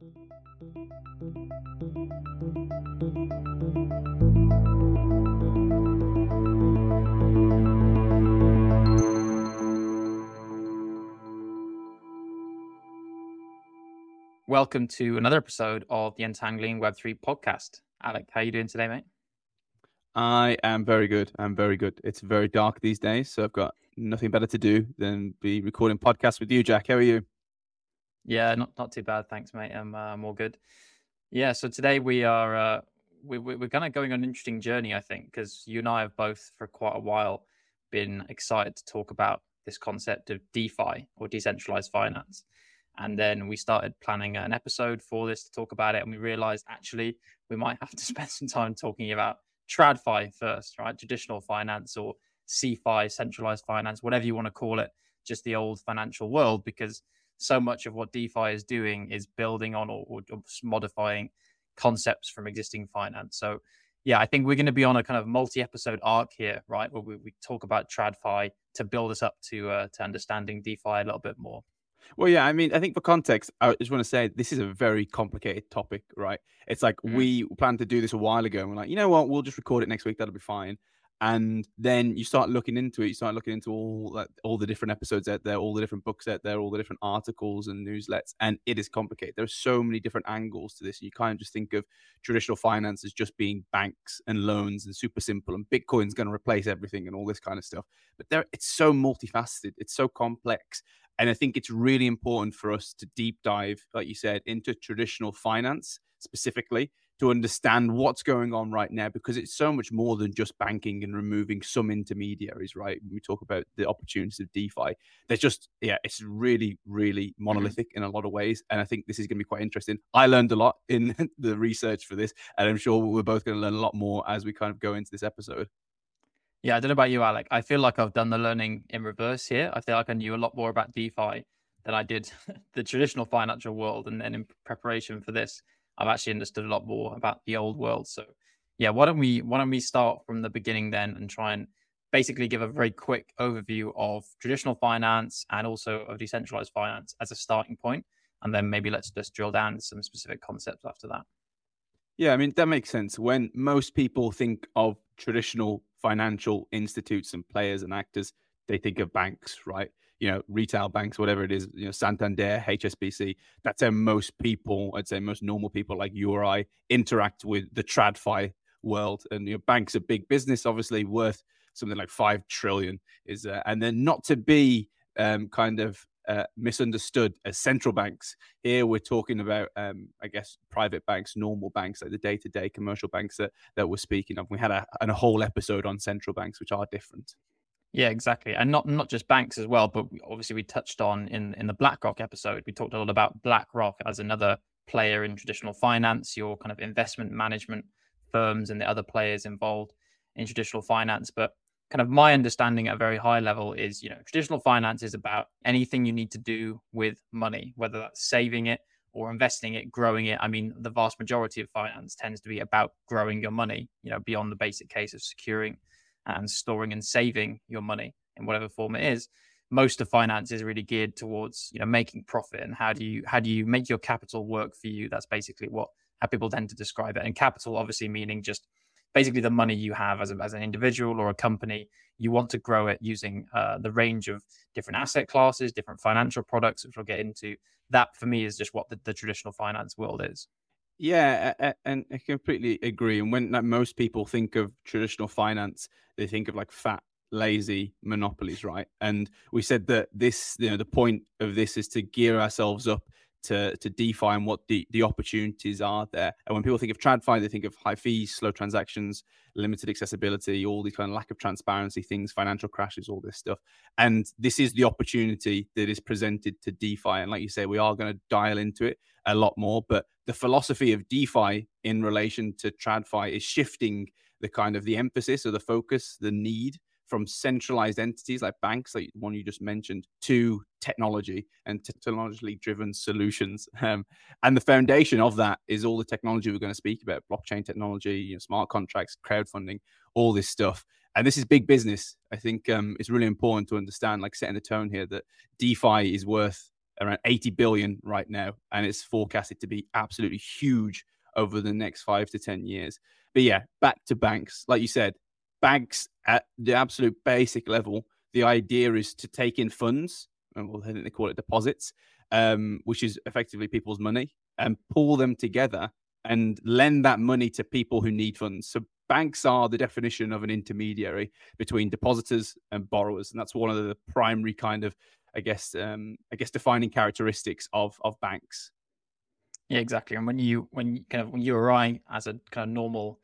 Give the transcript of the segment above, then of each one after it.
Welcome to another episode of the Untangling Web3 podcast. Alec, how are you doing today, mate? I am very good. I'm very good. It's very dark these days, so I've got nothing better to do than be recording podcasts with you, Jack. How are you? Yeah, not not too bad, thanks, mate. I'm uh, I'm all good. Yeah, so today we are uh, we, we we're kind of going on an interesting journey, I think, because you and I have both for quite a while been excited to talk about this concept of DeFi or decentralized finance. And then we started planning an episode for this to talk about it. And we realized actually we might have to spend some time talking about TradFi first, right? Traditional finance or CeFi, centralized finance, whatever you want to call it, just the old financial world, because so much of what DeFi is doing is building on or, or modifying concepts from existing finance. So, yeah, I think we're going to be on a kind of multi-episode arc here, right, where we, we talk about TradFi to build us up to uh, to understanding DeFi a little bit more. Well, yeah, I mean, I think for context, I just want to say this is a very complicated topic, right? It's like mm-hmm. we planned to do this a while ago, and we're like, you know what, we'll just record it next week. That'll be fine. And then you start looking into it. You start looking into all all the different episodes out there, all the different books out there, all the different articles and newsletters, and it is complicated. There are so many different angles to this. You kind of just think of traditional finance as just being banks and loans and super simple, and Bitcoin's going to replace everything and all this kind of stuff. But there, it's so multifaceted. It's so complex, and I think it's really important for us to deep dive, like you said, into traditional finance specifically to understand what's going on right now because it's so much more than just banking and removing some intermediaries, right? When we talk about the opportunities of DeFi, there's just, yeah, it's really, really mm-hmm. monolithic mm-hmm. in a lot of ways. And I think this is going to be quite interesting. I learned a lot in the research for this, and I'm sure we're both going to learn a lot more as we kind of go into this episode. Yeah, I don't know about you, Alec. I feel like I've done the learning in reverse here. I feel like I knew a lot more about DeFi than I did the traditional financial world. And then in preparation for this, I've actually understood a lot more about the old world. So yeah, why don't we why don't we start from the beginning then and try and basically give a very quick overview of traditional finance and also of decentralized finance as a starting point, and then maybe let's just drill down some specific concepts after that. Yeah, I mean that makes sense. When most people think of traditional financial institutes and players and actors, they think of banks, right? You know, retail banks, whatever it is, you know, Santander, HSBC. That's how most people, I'd say most normal people like you or I, interact with the TradFi world. And you know, banks are big business, obviously worth something like five trillion. Is uh, and then not to be um, kind of uh, misunderstood as central banks. Here we're talking about, um, I guess, private banks, normal banks, like the day-to-day commercial banks that, that we're speaking of. We had a, a whole episode on central banks, which are different. Yeah, exactly, and not not just banks as well, but obviously we touched on in in the BlackRock episode. We talked a lot about BlackRock as another player in traditional finance, your kind of investment management firms, and the other players involved in traditional finance. But kind of my understanding at a very high level is you know traditional finance is about anything you need to do with money whether that's saving it or investing it growing it i mean the vast majority of finance tends to be about growing your money you know beyond the basic case of securing and storing and saving your money in whatever form it is most of finance is really geared towards you know making profit. And how do you how do you make your capital work for you? That's basically what how people tend to describe it. And capital obviously meaning just basically the money you have as, a, as an individual or a company. You want to grow it using uh, the range of different asset classes different financial products which we'll get into. That for me is just what the, the traditional finance world is yeah, and I completely agree. And when like, most people think of traditional finance, they think of like fat, lazy monopolies, right? And we said that this, you know, the point of this is to gear ourselves up to to define what the the opportunities are there. And when people think of TradFi, they think of high fees, slow transactions, limited accessibility, all these kind of lack of transparency things, financial crashes, all this stuff. And this is the opportunity that is presented to DeFi. And like you say, we are going to dial into it a lot more. But the philosophy of DeFi in relation to TradFi is shifting the kind of the emphasis or the focus, the need from centralized entities like banks, like one you just mentioned, to technology and technologically driven solutions. Um, and the foundation of that is all the technology we're going to speak about blockchain technology, you know, smart contracts, crowdfunding, all this stuff. And this is big business. I think um, it's really important to understand, like setting the tone here, that DeFi is worth around 80 billion right now, and it's forecasted to be absolutely huge over the next five to 10 years. But yeah, back to banks. Like you said, banks at the absolute basic level, the idea is to take in funds, and well, I think they call it deposits, um, which is effectively people's money, and pull them together and lend that money to people who need funds. So banks are the definition of an intermediary between depositors and borrowers, and that's one of the primary kind of, I guess, um, I guess, defining characteristics of of banks. Yeah, exactly. And when you when kind of when you or I, as a kind of normal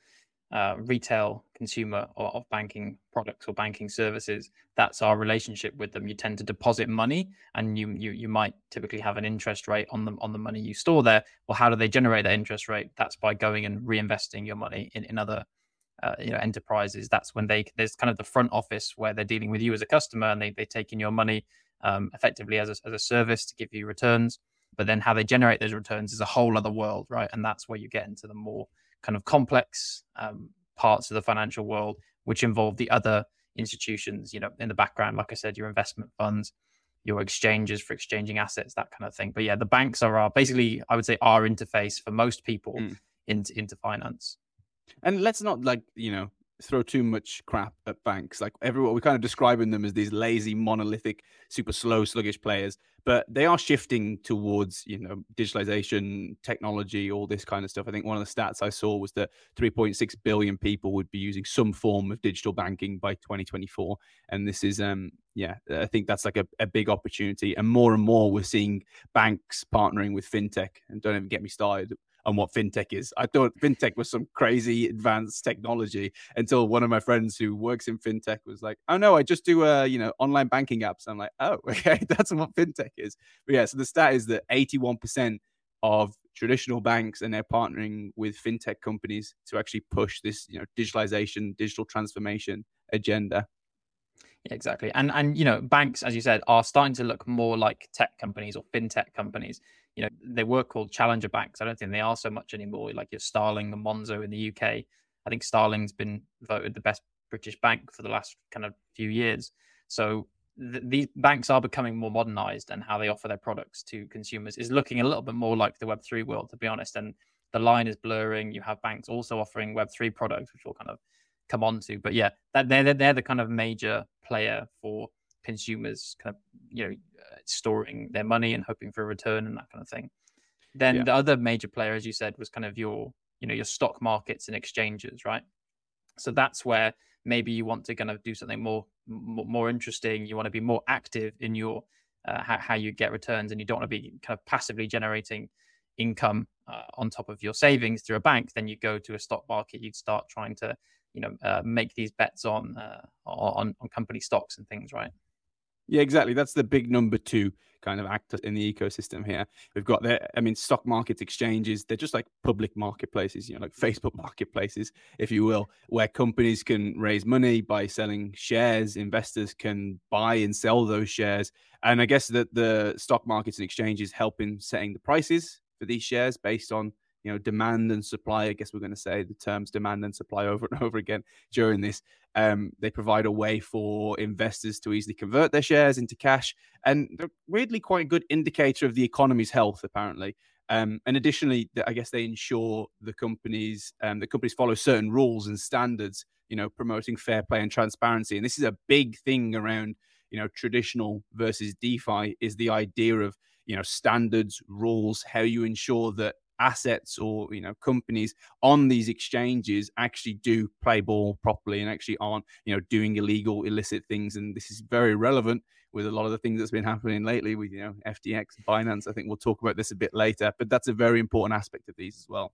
uh, retail consumer of, of, banking products or banking services, that's our relationship with them. You tend to deposit money, and you you you might typically have an interest rate on the on the money you store there. Well, how do they generate that interest rate? That's by going and reinvesting your money in, in other uh, you know enterprises. That's when they there's kind of the front office where they're dealing with you as a customer, and they they take in your money um, effectively as a, as a service to give you returns but then how they generate those returns is a whole other world, right? And that's where you get into the more kind of complex um, parts of the financial world, which involve the other institutions, you know, in the background, like I said, your investment funds, your exchanges for exchanging assets, that kind of thing. But yeah, the banks are our basically, I would say, our interface for most people mm. into into finance. And let's not like you know throw too much crap at banks. Like everyone, we're kind of describing them as these lazy, monolithic, super slow, sluggish players, but they are shifting towards, you know, digitalization, technology, all this kind of stuff. I think one of the stats I saw was that 3.6 billion people would be using some form of digital banking by 2024. And this is, um, yeah, I think that's like a, a big opportunity. And more and more, we're seeing banks partnering with fintech. And don't even get me started on what fintech is. I thought fintech was some crazy advanced technology until one of my friends who works in fintech was like, "Oh no, I just do uh, you know online banking apps." I'm like, "Oh, okay, that's what fintech is." But yeah, so the stat is that 81% of traditional banks and they're partnering with fintech companies to actually push this, you know, digitalization, digital transformation agenda. Yeah, exactly. And and you know, banks, as you said, are starting to look more like tech companies or fintech companies you know, they were called challenger banks. I don't think they are so much anymore. Like your Starling and Monzo in the UK. I think Starling's been voted the best British bank for the last kind of few years. So th- these banks are becoming more modernized, and how they offer their products to consumers is looking a little bit more like the Web3 world, to be honest. And the line is blurring. You have banks also offering Web3 products, which we'll kind of come on to. But yeah, that they're, they're the kind of major player for consumers kind of you know uh, storing their money and hoping for a return and that kind of thing. Then yeah. the other major player as you said was kind of your you know your stock markets and exchanges right? So that's where maybe you want to kind of do something more more interesting. You want to be more active in your uh, how, how you get returns and you don't want to be kind of passively generating income uh, on top of your savings through a bank. Then you go to a stock market you'd start trying to you know uh, make these bets on uh, on on company stocks and things right yeah, exactly. That's the big number two kind of actor in the ecosystem here. We've got the, I mean, stock market exchanges. They're just like public marketplaces, you know, like Facebook marketplaces, if you will, where companies can raise money by selling shares. Investors can buy and sell those shares. And I guess that the stock markets and exchanges help in setting the prices for these shares based on you know demand and supply i guess we're going to say the terms demand and supply over and over again during this um, they provide a way for investors to easily convert their shares into cash and they're weirdly quite a good indicator of the economy's health apparently. Um, and additionally i guess they ensure the companies um, the companies follow certain rules and standards you know promoting fair play and transparency. And this is a big thing around you know traditional versus defi is the idea of you know standards rules how you ensure that assets or you know companies on these exchanges actually do play ball properly and actually aren't you know doing illegal illicit things. And this is very relevant with a lot of the things that's been happening lately with you know FTX Binance. I think we'll talk about this a bit later but that's a very important aspect of these as well.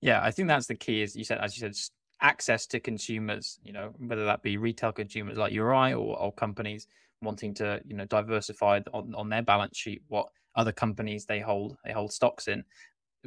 Yeah I think that's the key is you said as you said access to consumers you know whether that be retail consumers like you or I or, or companies wanting to you know diversify on, on their balance sheet what other companies they hold they hold stocks in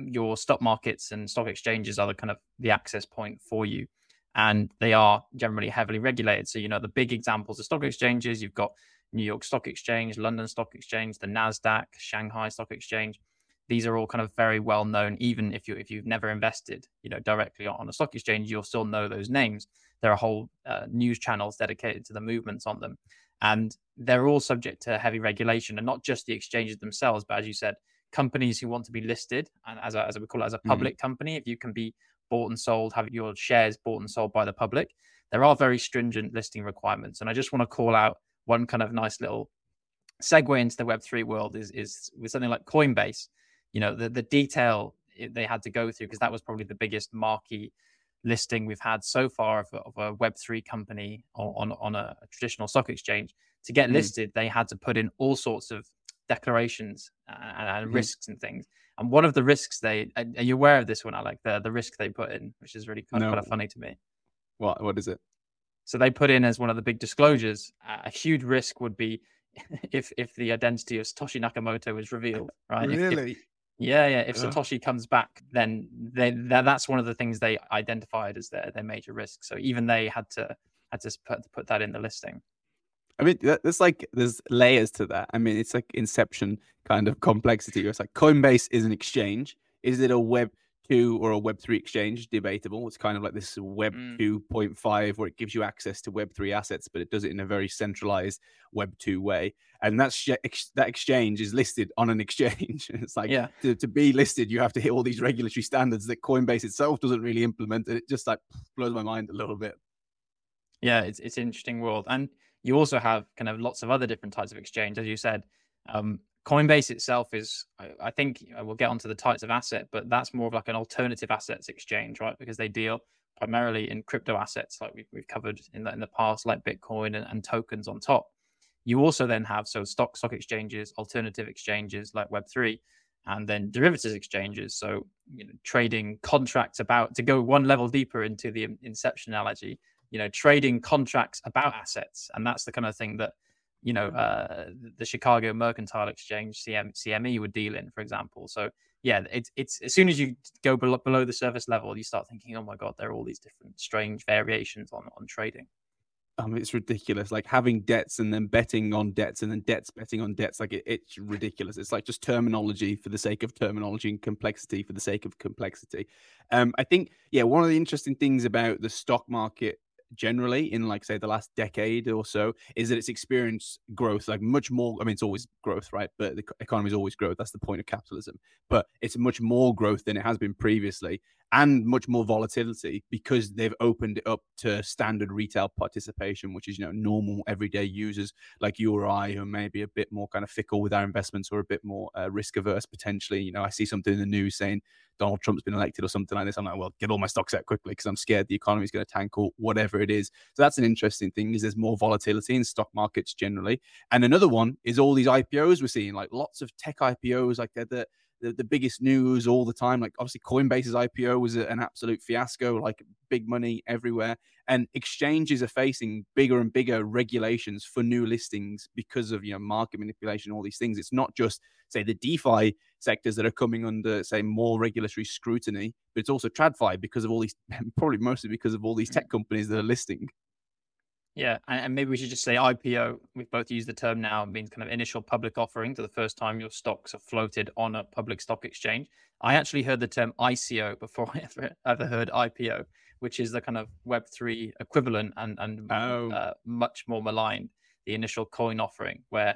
your stock markets and stock exchanges are the kind of the access point for you. And they are generally heavily regulated. So you know the big examples of stock exchanges. You've got new york stock exchange london stock exchange the nasdaq shanghai stock exchange. These are all kind of very well known even if you if you've never invested you know directly on a stock exchange you'll still know those names. There are whole uh, news channels dedicated to the movements on them. And they're all subject to heavy regulation, and not just the exchanges themselves, but as you said, companies who want to be listed and as a, as we call it as a mm-hmm. public mm. company, if you can be bought and sold, have your shares bought and sold by the public, there are very stringent listing requirements. And I just want to call out one kind of nice little segue into the Web3 world is is with something like Coinbase. You know, the the detail they had to go through because that was probably the biggest marquee listing we've had so far of a, of a Web3 company on, on a traditional stock exchange. To get mm. listed, they had to put in all sorts of declarations and, and mm. risks and things. And one of the risks they are you aware of this one? I like the the risk they put in, which is really kind, no. of, kind of funny to me. What what is it? So they put in as one of the big disclosures a huge risk would be if if the identity of Satoshi Nakamoto is revealed, right? Really? If, if, yeah, yeah. If Satoshi comes back, then they that's one of the things they identified as their their major risk. So even they had to had to put put that in the listing. I mean, there's like there's layers to that. I mean, it's like Inception kind of complexity. It's like Coinbase is an exchange. Is it a web two or a web three exchange? Debatable. It's kind of like this web mm. two point five where it gives you access to web three assets, but it does it in a very centralized web two way. And that's that exchange is listed on an exchange. it's like yeah. to, to be listed, you have to hit all these regulatory standards that Coinbase itself doesn't really implement. And it just like blows my mind a little bit. Yeah, it's it's an interesting world. And you also have kind of lots of other different types of exchange, as you said. Um, Coinbase itself is, I, I think we'll get onto the types of asset, but that's more of like an alternative assets exchange, right? Because they deal primarily in crypto assets, like we've, we've covered in the, in the past, like Bitcoin and, and tokens on top. You also then have so stock stock exchanges, alternative exchanges like Web three, and then derivatives exchanges. So you know, trading contracts about to go one level deeper into the inception analogy you know trading contracts about assets and that's the kind of thing that you know uh, the chicago mercantile exchange CM, cme would deal in for example so yeah it's it's as soon as you go below, below the surface level you start thinking oh my god there are all these different strange variations on on trading um, it's ridiculous. Like having debts and then betting on debts and then debts betting on debts. Like it, it's ridiculous. It's like just terminology for the sake of terminology and complexity for the sake of complexity. Um, I think, yeah, one of the interesting things about the stock market generally in like say the last decade or so is that it's experienced growth like much more i mean it's always growth right? But the economy is always growth. That's the point of capitalism. But it's much more growth than it has been previously and much more volatility because they've opened it up to standard retail participation which is you know normal everyday users like you or i who may be a bit more kind of fickle with our investments or a bit more uh, risk averse potentially. You know i see something in the news saying Donald Trump's been elected or something like this, I'm like, well, get all my stocks out quickly because I'm scared the economy is going to tank or whatever it is. So that's an interesting thing is there's more volatility in stock markets generally. And another one is all these IPOs we're seeing, like lots of tech IPOs, like they're the the, the biggest news all the time. Like obviously Coinbase's IPO was an absolute fiasco, like big money everywhere. And exchanges are facing bigger and bigger regulations for new listings because of you know market manipulation, all these things. It's not just say the DeFi sectors that are coming under say more regulatory scrutiny, but it's also TradFi because of all these probably mostly because of all these mm. tech companies that are listing. Yeah, and maybe we should just say IPO. We've both used the term now. It means kind of initial public offering to the first time your stocks are floated on a public stock exchange. I actually heard the term ICO before I ever, ever heard IPO, which is the kind of Web three equivalent and and oh. uh, much more maligned. The initial coin offering, where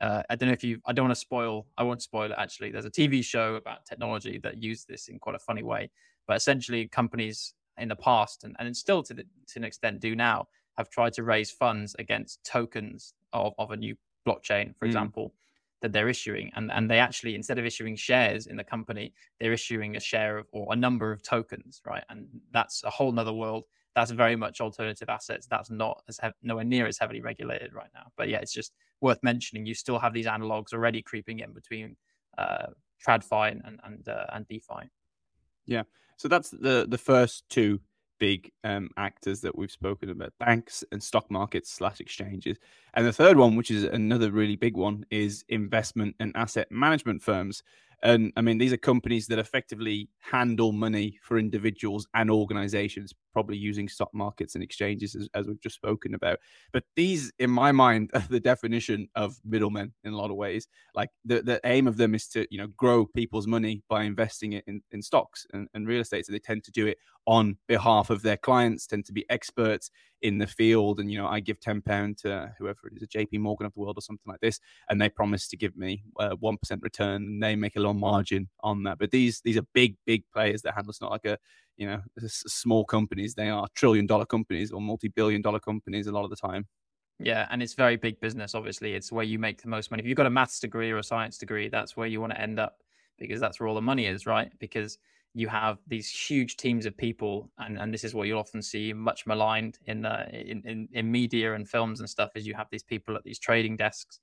uh, I don't know if you. I don't want to spoil. I won't spoil it. Actually, there's a TV show about technology that used this in quite a funny way. But essentially, companies in the past and, and still to, the, to an extent do now have tried to raise funds against tokens of, of a new blockchain, for mm. example, that they're issuing. And, and they actually, instead of issuing shares in the company, they're issuing a share of or a number of tokens, right? And that's a whole nother world. That's very much alternative assets. That's not as hev- nowhere near as heavily regulated right now. But yeah, it's just worth mentioning. You still have these analogs already creeping in between uh, TradFi and and uh, and DeFi. Yeah, so that's the the first two big um, actors that we've spoken about banks and stock markets slash exchanges. And the third one which is another really big one is investment and asset management firms. And i mean these are companies that effectively handle money for individuals and organizations probably using stock markets and exchanges as, as we've just spoken about. But these, in my mind, are the definition of middlemen in a lot of ways. Like the, the aim of them is to, you know, grow people's money by investing it in, in stocks and, and real estate. So they tend to do it on behalf of their clients, tend to be experts in the field. And, you know, I give £10 to whoever it is, a JP Morgan of the world or something like this, and they promise to give me uh, 1% return and they make a little margin on that. But these, these are big, big players that handle. It's not like a, you know small companies they are trillion dollar companies or multi-billion dollar companies a lot of the time. Yeah and it's very big business obviously. It's where you make the most money. If you've got a maths degree or a science degree that's where you want to end up because that's where all the money is right? Because you have these huge teams of people and, and this is what you'll often see much maligned in, uh, in, in in media and films and stuff is you have these people at these trading desks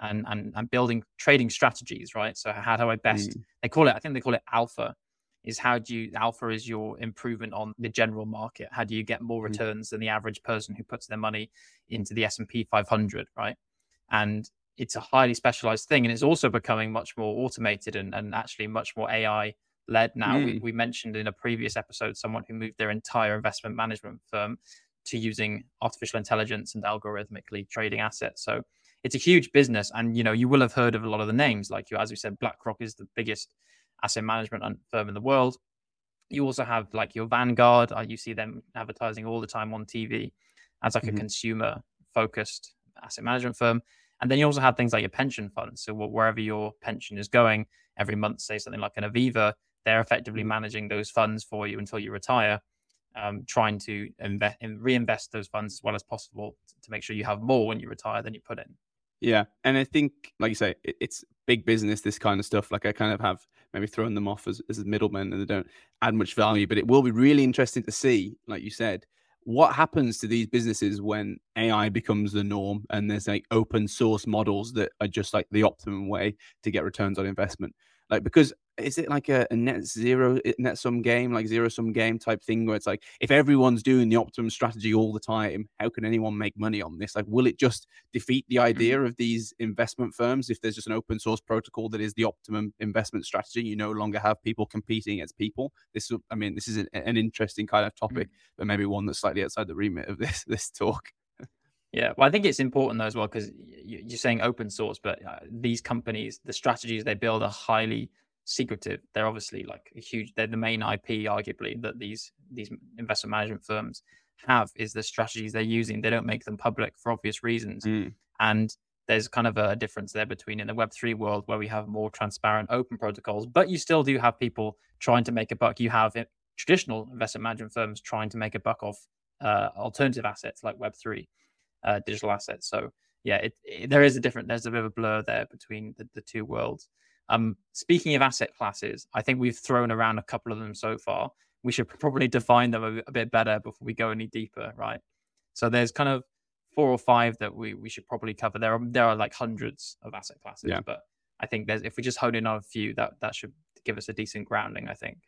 and and, and building trading strategies right? So how do i best mm. they call it i think they call it alpha is how do you alpha is your improvement on the general market how do you get more mm. returns than the average person who puts their money into the s&p 500 right and it's a highly specialized thing and it's also becoming much more automated and, and actually much more ai led now mm. we, we mentioned in a previous episode someone who moved their entire investment management firm to using artificial intelligence and algorithmically trading assets so it's a huge business and you know you will have heard of a lot of the names like you as we said blackrock is the biggest asset management firm in the world. You also have like your Vanguard. Uh, you see them advertising all the time on TV as like mm-hmm. a consumer focused asset management firm. And then you also have things like your pension funds. So wherever your pension is going every month, say something like an Aviva, they're effectively mm-hmm. managing those funds for you until you retire, um, trying to invest and reinvest those funds as well as possible to make sure you have more when you retire than you put in. Yeah, and I think, like you say, it's big business. This kind of stuff. Like I kind of have maybe thrown them off as as middlemen, and they don't add much value. But it will be really interesting to see, like you said, what happens to these businesses when AI becomes the norm and there's like open source models that are just like the optimum way to get returns on investment. Like because is it like a, a, net zero net sum game like zero sum game type thing where it's like if everyone's doing the optimum strategy all the time how can anyone make money on this like will it just defeat the idea mm-hmm. of these investment firms if there's just an open source protocol that is the optimum investment strategy you no longer have people competing against people this i mean this is an, an interesting kind of topic mm-hmm. but maybe one that's slightly outside the remit of this this talk yeah, well, I think it's important though as well because you're saying open source, but uh, these companies, the strategies they build are highly secretive. They're obviously like a huge. They're the main IP, arguably, that these these investment management firms have is the strategies they're using. They don't make them public for obvious reasons, mm. and there's kind of a difference there between in the Web three world where we have more transparent, open protocols, but you still do have people trying to make a buck. You have it, traditional investment management firms trying to make a buck off uh, alternative assets like Web three uh, digital assets. So yeah, it, it, there is a different. There's a bit of a blur there between the, the two worlds. Um, speaking of asset classes, I think we've thrown around a couple of them so far. We should probably define them a, a bit better before we go any deeper, right? So there's kind of four or five that we, we should probably cover. There are there are like hundreds of asset classes, yeah. but I think there's if we just hone in on a few, that that should give us a decent grounding. I think.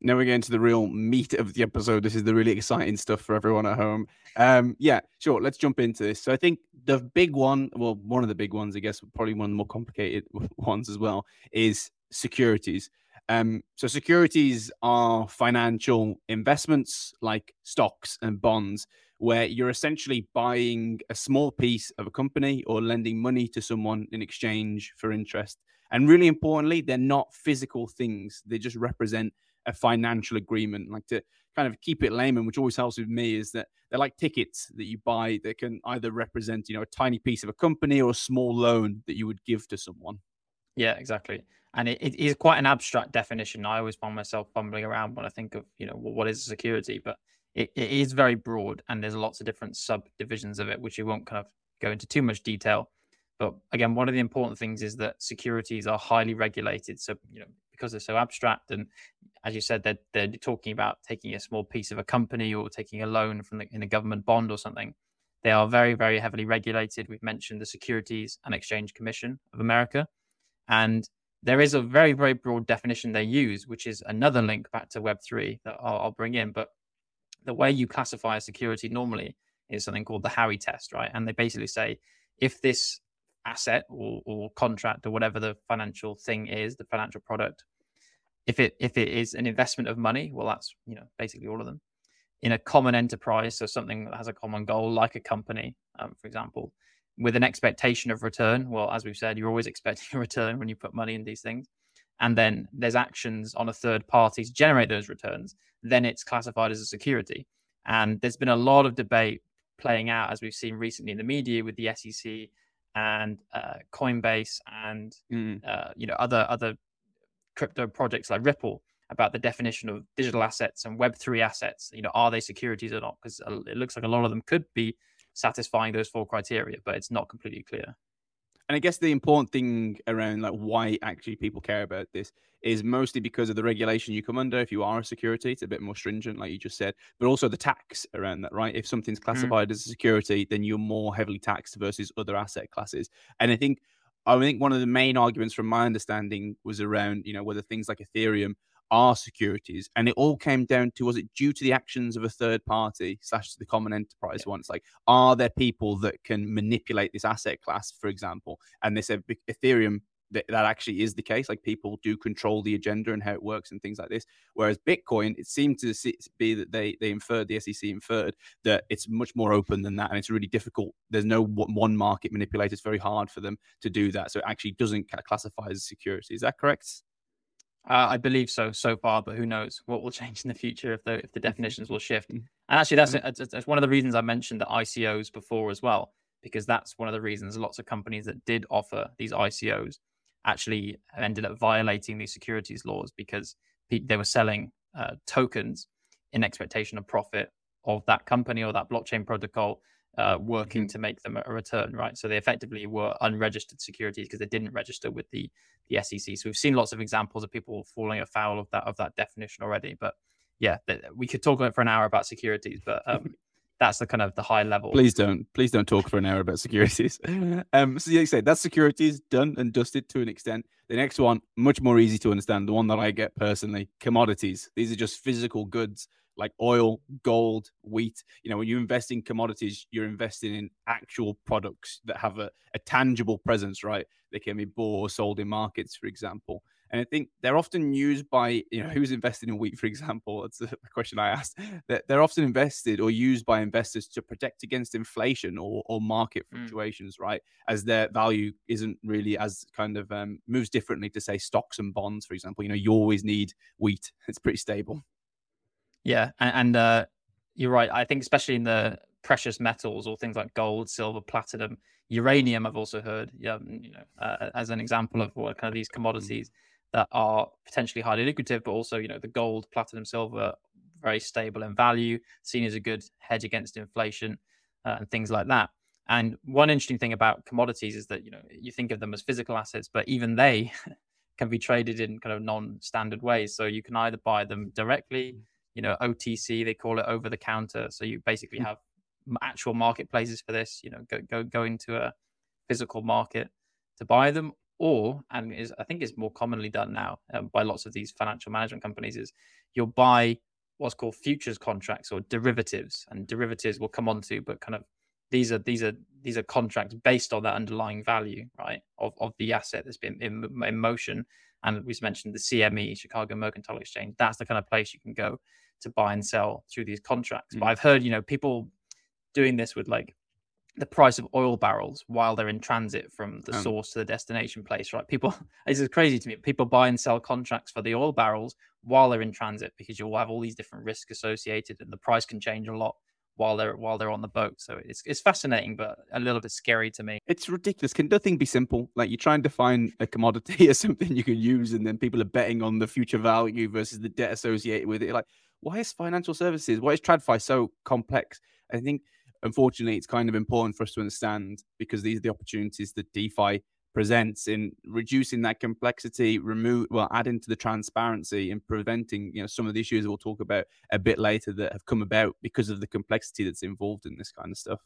Now we get into the real meat of the episode. This is the really exciting stuff for everyone at home. Um, yeah, sure. Let's jump into this. So I think the big one, well, one of the big ones, I guess, probably one of the more complicated ones as well, is securities. Um, so securities are financial investments like stocks and bonds, where you're essentially buying a small piece of a company or lending money to someone in exchange for interest. And really importantly, they're not physical things; they just represent a financial agreement. Like to kind of keep it layman, which always helps with me, is that they're like tickets that you buy that can either represent, you know, a tiny piece of a company or a small loan that you would give to someone. Yeah, exactly. And it, it is quite an abstract definition. I always find myself fumbling around when I think of, you know, what is security, but it, it is very broad and there's lots of different subdivisions of it, which we won't kind of go into too much detail. But again, one of the important things is that securities are highly regulated. So, you know, because they're so abstract and as you said they're, they're talking about taking a small piece of a company or taking a loan from the, in a government bond or something. They are very very heavily regulated. We've mentioned the securities and exchange commission of america and there is a very very broad definition they use which is another link back to web3 that I'll, I'll bring in but the way you classify a security normally is something called the Howey test right? And they basically say if this asset or, or contract or whatever the financial thing is, the financial product, if it if it is an investment of money, well, that's you know basically all of them. in a common enterprise, so something that has a common goal, like a company, um, for example, with an expectation of return. Well, as we've said, you're always expecting a return when you put money in these things. And then there's actions on a third party to generate those returns. Then it's classified as a security. And there's been a lot of debate playing out, as we've seen recently in the media with the SEC and uh, Coinbase and mm. uh, you know other other crypto projects like Ripple about the definition of digital assets and Web3 assets. You know, are they securities or not? Because it looks like a lot of them could be satisfying those four criteria, but it's not completely clear. And I guess the important thing around like why actually people care about this is mostly because of the regulation you come under. If you are a security, it's a bit more stringent, like you just said, but also the tax around that, right? If something's mm. classified mm. as a security, then you're more heavily taxed versus other asset classes. And I think I think one of the main arguments from my understanding was around, you know, whether things like Ethereum are securities. And it all came down to was it due to the actions of a third party slash the common enterprise yeah. one? It's like, are there people that can manipulate this asset class, for example? And they said Ethereum that, that actually is the case. Like people do control the agenda and how it works and things like this. Whereas Bitcoin, it seemed to be that they they inferred the SEC inferred that it's much more open than that, and it's really difficult. There's no one market manipulator. It's very hard for them to do that. So it actually doesn't classify as security. Is that correct? Uh, I believe so so far, but who knows what will change in the future if the if the definitions will shift. And actually, that's mm. that's one of the reasons I mentioned the ICOs before as well, because that's one of the reasons lots of companies that did offer these ICOs actually ended up violating these securities laws because they were selling uh, tokens in expectation of profit of that company or that blockchain protocol uh, working mm-hmm. to make them a return, right? So they effectively were unregistered securities because they didn't register with the the SEC. So we've seen lots of examples of people falling afoul of that of that definition already. But yeah, we could talk for an hour about securities, but um, that's the kind of the high level. Please don't, please don't talk for an hour about securities. um, so like you say, that securities done and dusted to an extent. The next one, much more easy to understand. The one that I get personally, commodities. These are just physical goods like oil, gold, wheat. You know, when you invest in commodities, you're investing in actual products that have a, a tangible presence, right? They can be bought or sold in markets, for example. And I think they're often used by, you know, who's invested in wheat, for example. That's the question I asked. They're often invested or used by investors to protect against inflation or, or market hmm. fluctuations, mm. right? As their value isn't really as kind of um, moves differently to, say, stocks and bonds, for example. You know, you always need wheat, it's pretty stable. Yeah, and, and uh, you're right. I think especially in the precious metals or things like gold, silver, platinum, uranium. I've also heard, yeah, you know, uh, as an example of what kind of these commodities that are potentially highly lucrative, but also you know the gold, platinum, silver, very stable in value, seen as a good hedge against inflation uh, and things like that. And one interesting thing about commodities is that you know you think of them as physical assets, but even they can be traded in kind of non-standard ways. So you can either buy them directly you know OTC they call it over the counter. So you basically mm. have actual marketplaces for this you know go go go into a physical market to buy them. Or and is I think is more commonly done now um, by lots of these financial management companies is you'll buy what's called futures contracts or derivatives. And derivatives will come on to but kind of these are these are these are contracts based on that underlying value right of, of the asset that's been in, in motion. And we've mentioned the CME Chicago Mercantile Exchange. That's the kind of place you can go to buy and sell through these contracts. Mm. But I've heard, you know, people doing this with like the price of oil barrels while they're in transit from the um, source to the destination place, right? People, this is crazy to me. People buy and sell contracts for the oil barrels while they're in transit because you'll have all these different risks associated and the price can change a lot while they're while they're on the boat. So it's it's fascinating, but a little bit scary to me. It's ridiculous. Can nothing be simple? Like you try and define a commodity as something you can use, and then people are betting on the future value versus the debt associated with it. Like why is financial services, why is TradFi so complex? I think, unfortunately, it's kind of important for us to understand because these are the opportunities that DeFi presents in reducing that complexity, remove well, adding to the transparency and preventing you know some of the issues we'll talk about a bit later that have come about because of the complexity that's involved in this kind of stuff.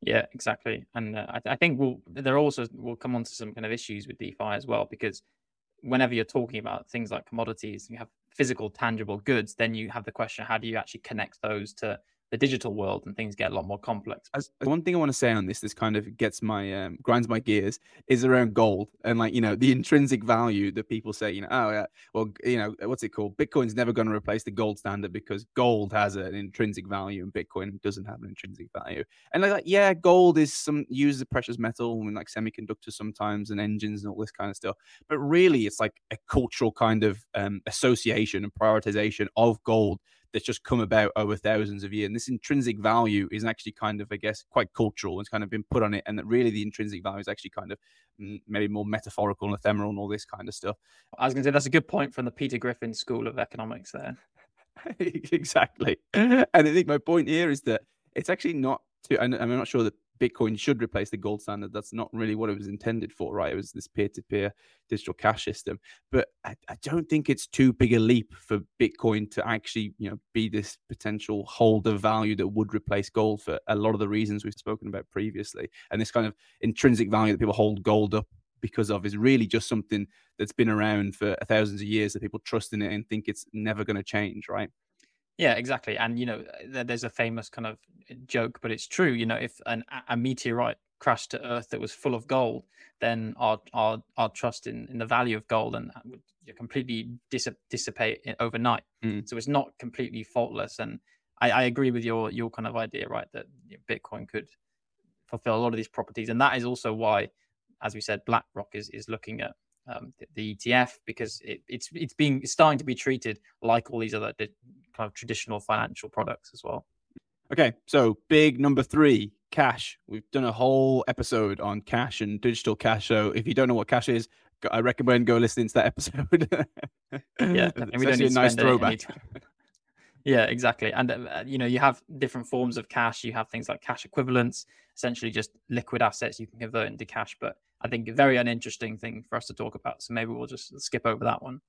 Yeah, exactly, and uh, I, th- I, think we'll there also we'll come on to some kind of issues with DeFi as well because whenever you're talking about things like commodities, you have physical, tangible goods, then you have the question: how do you actually connect those to the digital world and things get a lot more complex. As, one thing I want to say on this, this kind of gets my um, grinds my gears, is around gold and like you know the intrinsic value that people say, you know, oh yeah, well you know what's it called? Bitcoin's never going to replace the gold standard because gold has an intrinsic value and Bitcoin doesn't have an intrinsic value. And like, yeah, gold is some used as a precious metal and like semiconductors sometimes and engines and all this kind of stuff. But really, it's like a cultural kind of um, association and prioritization of gold that's just come about over thousands of years. And this intrinsic value is actually kind of, I guess, quite cultural. It's kind of been put on it, and that really the intrinsic value is actually kind of mm, maybe more metaphorical and ephemeral and all this kind of stuff. I was going to say that's a good point from the Peter Griffin School of Economics there. exactly, and I think my point here is that it's actually not. Too, and I'm not sure that Bitcoin should replace the gold standard. That's not really what it was intended for, right? It was this peer to peer digital cash system. But I, I, don't think it's too big a leap for Bitcoin to actually, you know, be this potential holder value that would replace gold for a lot of the reasons we've spoken about previously. And this kind of intrinsic value that people hold gold up because of is really just something that's been around for thousands of years that people trust in it and think it's never going to change, right? Yeah, exactly. And you know, there's a famous kind of joke, but it's true. You know, if an, a meteorite crashed to Earth that was full of gold, then our our our trust in, in the value of gold and would completely dis- dissipate overnight. Mm. So it's not completely faultless. And I, I, agree with your your kind of idea, right? That Bitcoin could fulfill a lot of these properties, and that is also why, as we said, BlackRock is is looking at um, the, the, ETF because it, it's it's being it's starting to be treated like all these other kind of traditional financial products as well. Okay, so big number three, cash. We've done a whole episode on cash and digital cash. So if you don't know what cash is, I recommend go listening to that episode. yeah, and we don't need a nice throwback. yeah, exactly. And uh, you know, you have different forms of cash. You have things like cash equivalents, essentially just liquid assets you can convert into cash. But I think a very uninteresting thing for us to talk about. So maybe we'll just skip over that one.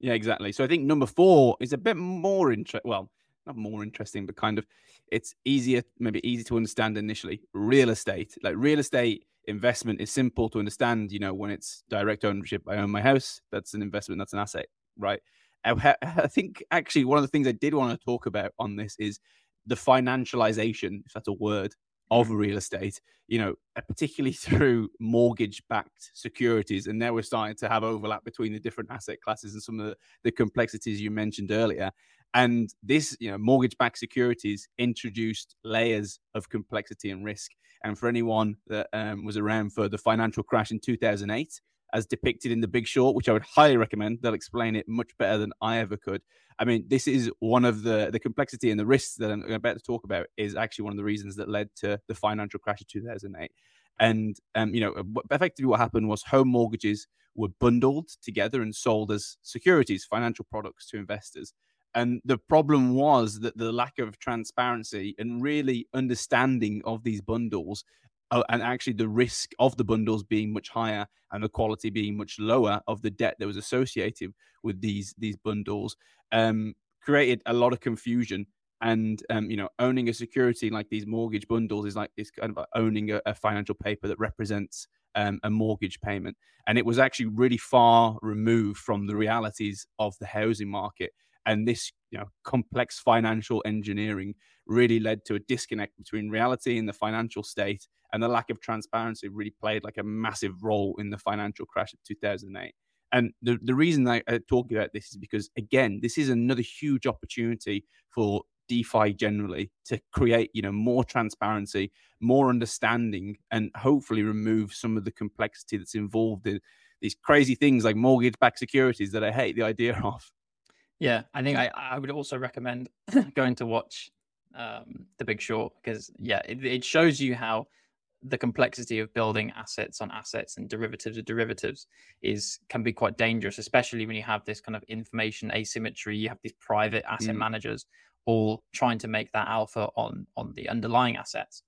Yeah, exactly. So I think number four is a bit more interesting. Well, not more interesting, but kind of it's easier, maybe easy to understand initially. Real estate, like real estate investment is simple to understand. You know, when it's direct ownership, I own my house, that's an investment, that's an asset, right? I, I think actually one of the things I did want to talk about on this is the financialization, if that's a word, of real estate, you know, uh, particularly through mortgage backed securities. And now we're starting to have overlap between the different asset classes and some of the, the complexities you mentioned earlier. And this, you know, mortgage backed securities introduced layers of complexity and risk. And for anyone that um, was around for the financial crash in 2008, as depicted in The Big Short, which I would highly recommend. They'll explain it much better than I ever could. I mean, this is one of the the complexity and the risks that I'm about to talk about is actually one of the reasons that led to the financial crash of 2008. And um, you know, effectively, what happened was home mortgages were bundled together and sold as securities, financial products to investors. And the problem was that the lack of transparency and really understanding of these bundles uh, and actually the risk of the bundles being much higher and the quality being much lower of the debt that was associated with these these bundles um, created a lot of confusion. And um, you know owning a security like these mortgage bundles is like it's kind of like owning a, a financial paper that represents um, a mortgage payment. And it was actually really far removed from the realities of the housing market and this you know complex financial engineering really led to a disconnect between reality and the financial state and the lack of transparency really played like a massive role in the financial crash of 2008 and the, the reason I, I talk about this is because again this is another huge opportunity for DeFi generally to create, you know, more transparency, more understanding, and hopefully remove some of the complexity that's involved in these crazy things like mortgage-backed securities that I hate the idea of. Yeah, I think I, I would also recommend going to watch um, The Big Short because yeah, it, it shows you how the complexity of building assets on assets and derivatives of derivatives is can be quite dangerous, especially when you have this kind of information asymmetry. You have these private asset mm. managers all trying to make that alpha on on the underlying assets.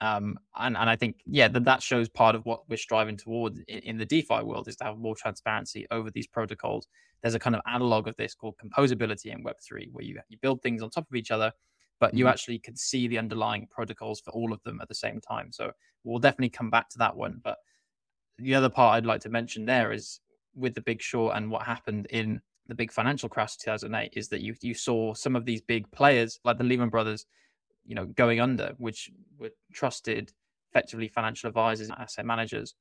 Um, and, and I think, yeah, that, that shows part of what we're striving towards in, in, the DeFi world is to have more transparency over these protocols. There's a kind of analog of this called composability in Web3, where you, you build things on top of each other, but you mm-hmm. actually can see the underlying protocols for all of them at the same time. So we'll definitely come back to that one. But the other part I'd like to mention there is with the big short and what happened in the big financial crash 2008 is that you, you saw some of these big players like the Lehman Brothers you know going under, which were trusted, effectively financial advisors, and asset managers.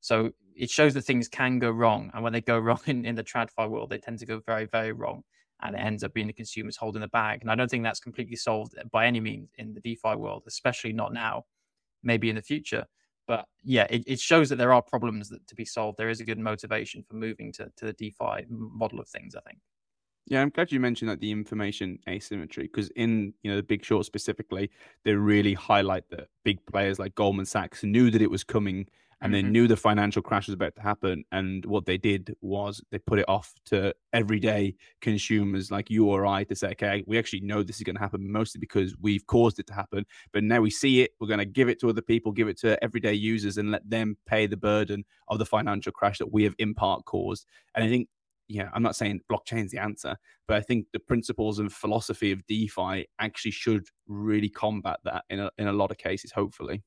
So it shows that things can go wrong, and when they go wrong in, in the tradfi world, they tend to go very very wrong, and it ends up being the consumers holding the bag. And I don't think that's completely solved by any means in the DeFi world, especially not now. Maybe in the future, but yeah, it, it shows that there are problems that to be solved. There is a good motivation for moving to, to the DeFi model of things, I think. Yeah, I'm glad you mentioned that the information asymmetry because in you know the Big Short specifically, they really highlight that big players like Goldman Sachs knew that it was coming and mm-hmm. they knew the financial crash was about to happen. And what they did was they put it off to everyday consumers like you or I to say, okay, we actually know this is going to happen mostly because we've caused it to happen. But now we see it, we're going to give it to other people, give it to everyday users, and let them pay the burden of the financial crash that we have in part caused. And I think yeah, I'm not saying blockchain's the answer, but I think the principles and philosophy of DeFi actually should really combat that in a, in a lot of cases, hopefully.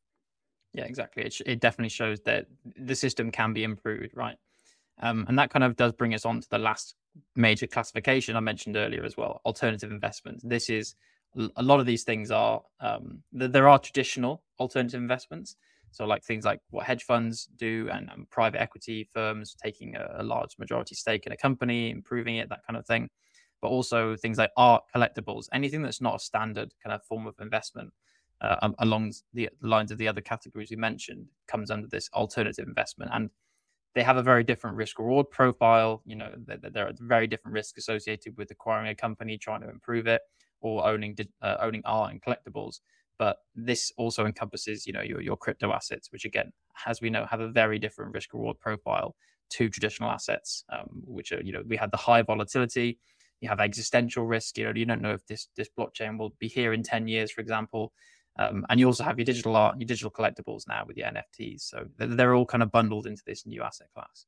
Yeah, exactly. It, it definitely shows that the system can be improved, right? Um, and that kind of does bring us on to the last major classification I mentioned earlier as well alternative investments. This is a lot of these things are, um, there are traditional alternative investments. So, like things like what hedge funds do and, and private equity firms taking a, a large majority stake in a company, improving it, that kind of thing. But also things like art, collectibles, anything that's not a standard kind of form of investment uh, along the lines of the other categories we mentioned comes under this alternative investment and they have a very different risk reward profile you know there are very different risks associated with acquiring a company trying to improve it or owning uh, owning art and collectibles but this also encompasses you know your, your crypto assets which again as we know have a very different risk reward profile to traditional assets um, which are you know we had the high volatility you have existential risk you know you don't know if this this blockchain will be here in 10 years for example um, and you also have your digital art, your digital collectibles now with your NFTs. So they're all kind of bundled into this new asset class.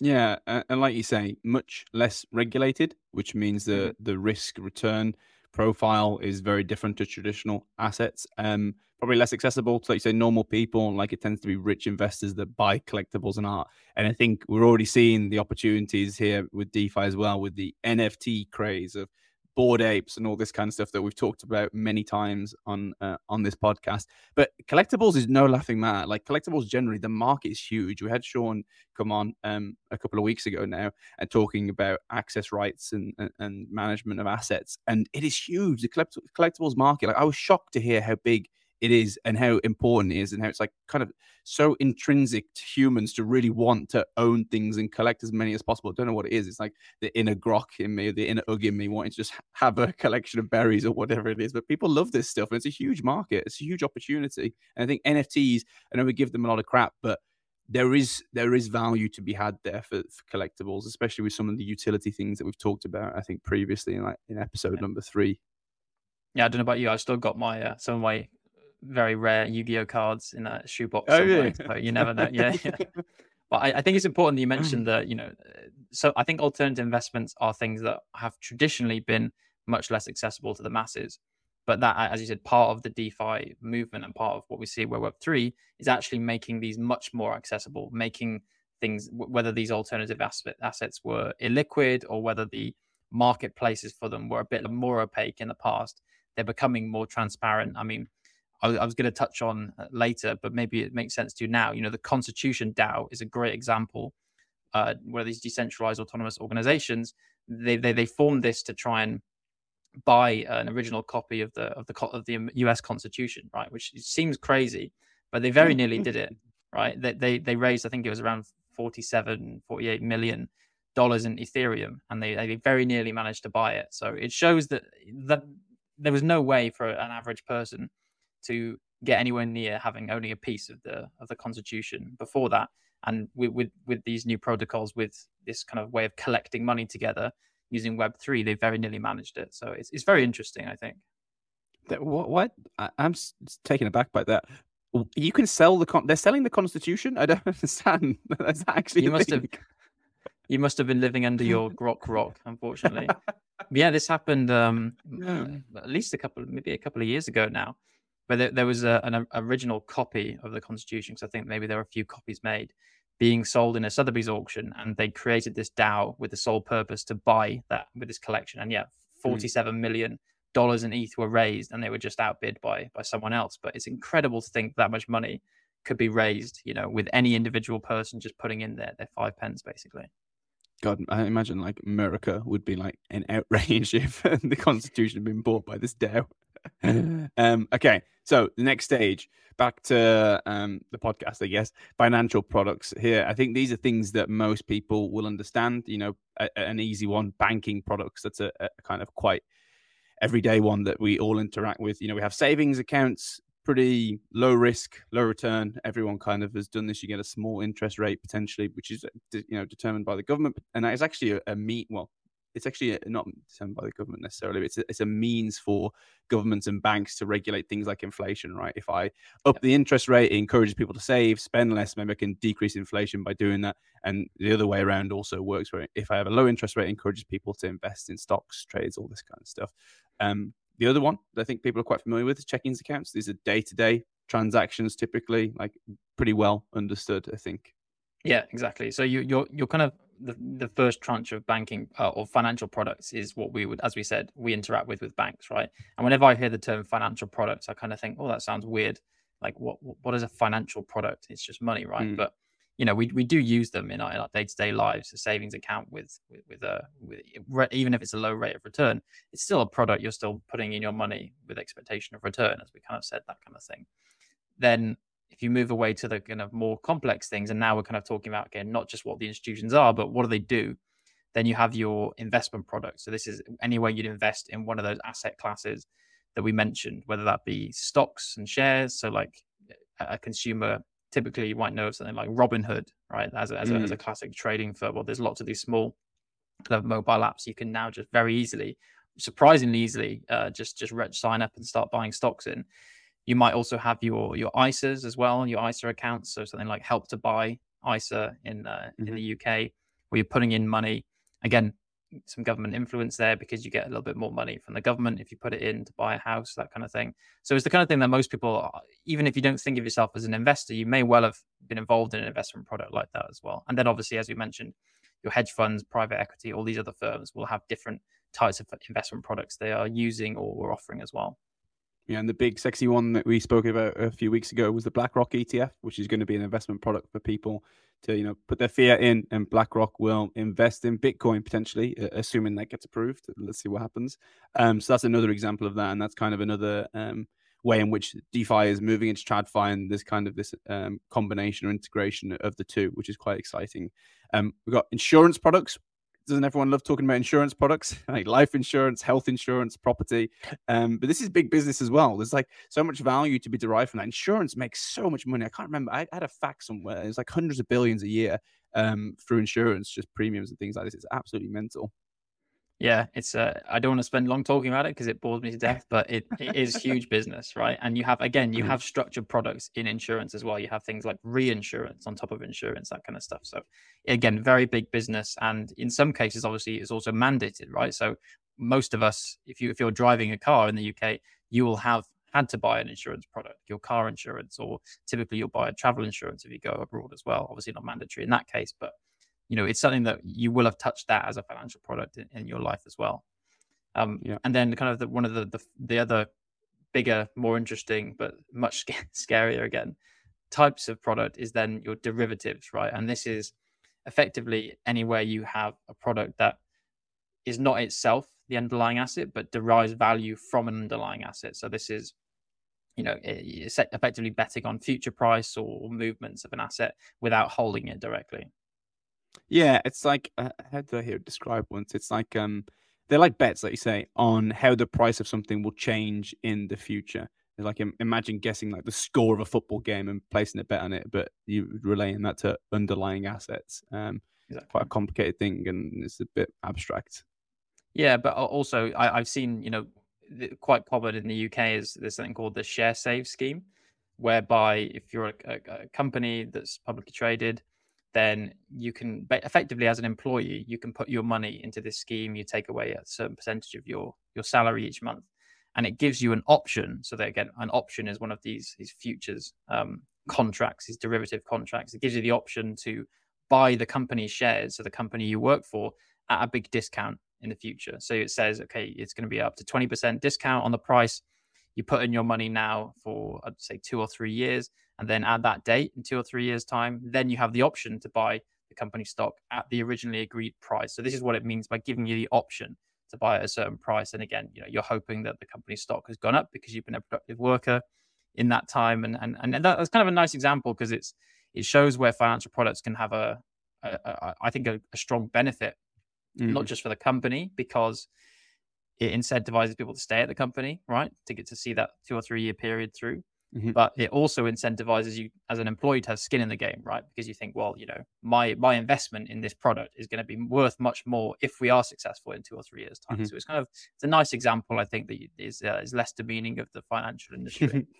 Yeah, and like you say, much less regulated, which means the mm-hmm. the risk return profile is very different to traditional assets. Um, probably less accessible to, like you say, normal people. Like it tends to be rich investors that buy collectibles and art. And I think we're already seeing the opportunities here with DeFi as well, with the NFT craze of bored apes and all this kind of stuff that we've talked about many times on uh, on this podcast. But collectibles is no laughing matter. Like collectibles generally, the market is huge. We had Sean come on um, a couple of weeks ago now and talking about access rights and, and, and management of assets, and it is huge. The collectibles market. Like I was shocked to hear how big it is and how important it is and how it's like kind of so intrinsic to humans to really want to own things and collect as many as possible. I don't know what it is. It's like the inner grok in me, the inner ug in me wanting to just have a collection of berries or whatever it is. But people love this stuff and it's a huge market. It's a huge opportunity. And I think NFTs, I know we give them a lot of crap, but there is there is value to be had there for, for, collectibles, especially with some of the utility things that we've talked about. I think previously in like in episode yeah. number three. Yeah, I don't know about you. I've still got my uh, some of my very rare Yu-Gi-Oh cards in a shoebox. Oh. So you never know. Yeah. yeah. But I, I, think it's important that you mentioned mm. that, you know, so I think alternative investments are things that have traditionally been much less accessible to the masses. But that, as you said, part of the DeFi movement and part of what we see where Web3 is actually making these much more accessible, making things, whether these alternative assets were illiquid or whether the marketplaces for them were a bit more opaque in the past, they're becoming more transparent. I mean, I, I was going to touch on uh, later, but maybe it makes sense to now. You know, the Constitution DAO is a great example uh, where these decentralized autonomous organizations they, they they formed this to try and buy an original copy of the of the of the U.S. Constitution, right? Which seems crazy, but they very nearly did it, right? They they, they raised, I think it was around 47, 48 million dollars in Ethereum, and they they very nearly managed to buy it. So it shows that that there was no way for an average person to get anywhere near having only a piece of the of the constitution before that. And with, with with these new protocols with this kind of way of collecting money together using web 3 they very nearly managed it. So it's, it's very interesting i think. What, what? I'm taken aback by that. You can sell the con they're selling the constitution? I don't understand. That's actually you must have you must have been living under your grok rock unfortunately. Yeah this happened um yeah. at least a couple maybe a couple of years ago now but there, there was a, an original copy of the Constitution, because I think maybe there were a few copies made, being sold in a Sotheby's auction, and they created this DAO with the sole purpose to buy that with this collection. And yeah, hmm. forty-seven mm. million dollars in ETH were raised and they were just outbid by by someone else. But it's incredible to think that much money could be raised, you know, with any individual person just putting in their, their five pence basically. God, I imagine like America would be like an outrage if the Constitution had been bought by this DAO. um, okay, so the next stage, back to um, the podcast, I guess. Financial products here. I think these are things that most people will understand. You know, a, an easy one, banking products. That's a, a kind of quite everyday one that we all interact with. You know, we have savings accounts, pretty low risk, low return. Everyone kind of has done this. You get a small interest rate potentially, which is you know determined by the government, and that is actually a, a. Well, it's actually not determined by the government necessarily. It's a, it's a means for governments and banks to regulate things like inflation, right? If I up the interest rate, it encourages people to save, spend less. Maybe I can decrease inflation by doing that. And the other way around also works. Where if I have a low interest rate, it encourages people to invest in stocks, trades, all this kind of stuff. Um, the other one that I think people are quite familiar with is checkings accounts. These are day to day transactions, typically, like pretty well understood, I think. Yeah, exactly. So you, you're you're kind of the, the first tranche of banking uh, or financial products is what we would, as we said, we interact with with banks, right? And whenever I hear the term financial products, I kind of think, oh, that sounds weird. Like, what what is a financial product? It's just money, right? Mm. But you know, we, we do use them in our, day to day lives. A savings account with with, with a with, even if it's a low rate of return, it's still a product. You're still putting in your money with expectation of return, as we kind of said that kind of thing. Then, if you move away to the kind of more complex things, and now we're kind of talking about again not just what the institutions are, but what do they do? Then you have your investment product. So this is anywhere you'd invest in one of those asset classes that we mentioned, whether that be stocks and shares. So like a consumer typically you might know of something like Robinhood, right? As a, as, mm. a, as a mm. classic trading firm. Well, there's lots of these small kind of mobile apps you can now just very easily, surprisingly easily, uh, just just sign up and start buying stocks in. You might also have your your ISAs as well, your ISA accounts. So something like Help to Buy ISA in uh, mm-hmm. in the UK, where you're putting in money. Again, some government influence there because you get a little bit more money from the government if you put it in to buy a house, that kind of thing. So it's the kind of thing that most people, even if you don't think of yourself as an investor, you may well have been involved in an investment product like that as well. And then obviously, as we mentioned, your hedge funds, private equity, all these other firms will have different types of investment products they are using or were offering as well. Yeah, and the big sexy one that we spoke about a few weeks ago was the BlackRock ETF, which is going to be an investment product for people to you know put their fiat in, and BlackRock will invest in Bitcoin potentially, assuming that gets approved. Let's see what happens. Um, so that's another example of that, and that's kind of another um, way in which DeFi is moving into TradFi, and this kind of this um, combination or integration of the two, which is quite exciting. Um, we've got insurance products, doesn't everyone love talking about insurance products? Like life insurance health insurance property. Um, but this is big business as well. There's like so much value to be derived from that. Insurance makes so much money. I can't remember. I had a fact somewhere. It's like hundreds of billions a year um, through insurance just premiums and things like this. It's absolutely mental yeah, it's. Uh, I don't want to spend long talking about it because it bores me to death, but it, it is huge business, right? And you have again, you mm-hmm. have structured products in insurance as well. You have things like reinsurance on top of insurance, that kind of stuff. So again, very big business, and in some cases, obviously, it's also mandated, right? So most of us, if you if you're driving a car in the UK, you will have had to buy an insurance product, your car insurance, or typically you'll buy a travel insurance if you go abroad as well. Obviously, not mandatory in that case, but you know it's something that you will have touched that as a financial product in, in your life as well. Um, yeah. and then kind of the, one of the, the, the other bigger more interesting but much scarier again types of product is then your derivatives right? And this is effectively anywhere you have a product that is not itself the underlying asset but derives value from an underlying asset. So this is you know it's effectively betting on future price or movements of an asset without holding it directly yeah, it's like uh, how did I hear it described once? It's like um, they're like bets, like you say, on how the price of something will change in the future. It's like imagine guessing like the score of a football game and placing a bet on it, but you relaying that to underlying assets. Um, exactly. quite a complicated thing, and it's a bit abstract. Yeah, but also I, I've seen you know quite common in the UK is there's something called the share save scheme, whereby if you're a, a, a company that's publicly traded then you can effectively as an employee you can put your money into this scheme you take away a certain percentage of your your salary each month and it gives you an option so that again an option is one of these these futures um, contracts these derivative contracts it gives you the option to buy the company's shares so the company you work for at a big discount in the future. So it says, okay, it's going to be up to 20% discount on the price. You put in your money now for, I'd say, two or three years. And then at that date, in two or three years' time, then you have the option to buy the company stock at the originally agreed price. So this is what it means by giving you the option to buy at a certain price. And again, you know, you're hoping that the company stock has gone up because you've been a productive worker in that time. And and and that's kind of a nice example because it's it shows where financial products can have a, a, a I think a, a strong benefit, mm. not just for the company because it incentivizes people to stay at the company, right? To get to see that two or three year period through. Mm-hmm. But it also incentivizes you as an employee to have skin in the game, right? Because you think, well, you know, my my investment in this product is going to be worth much more if we are successful in two or three years' time. Mm-hmm. So it's kind of it's a nice example, I think, that is uh, is less demeaning of the financial industry.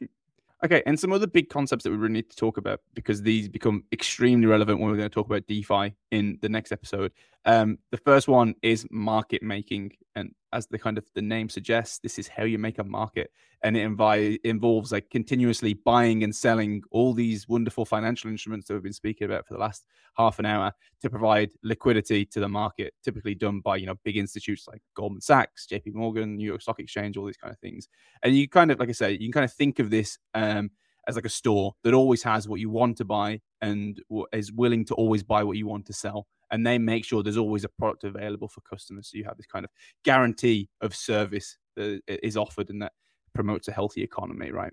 Okay, and some other big concepts that we really need to talk about because these become extremely relevant when we're going to talk about DeFi in the next episode. Um, the first one is market making, and as the kind of the name suggests, this is how you make a market, and it invi- involves like continuously buying and selling all these wonderful financial instruments that we've been speaking about for the last half an hour to provide liquidity to the market. Typically done by you know big institutes like Goldman Sachs, J.P. Morgan, New York Stock Exchange, all these kind of things. And you kind of like I say, you can kind of think of this. Um, as like a store that always has what you want to buy and is willing to always buy what you want to sell and they make sure there's always a product available for customers. So you have this kind of guarantee of service that is offered and that promotes a healthy economy, right?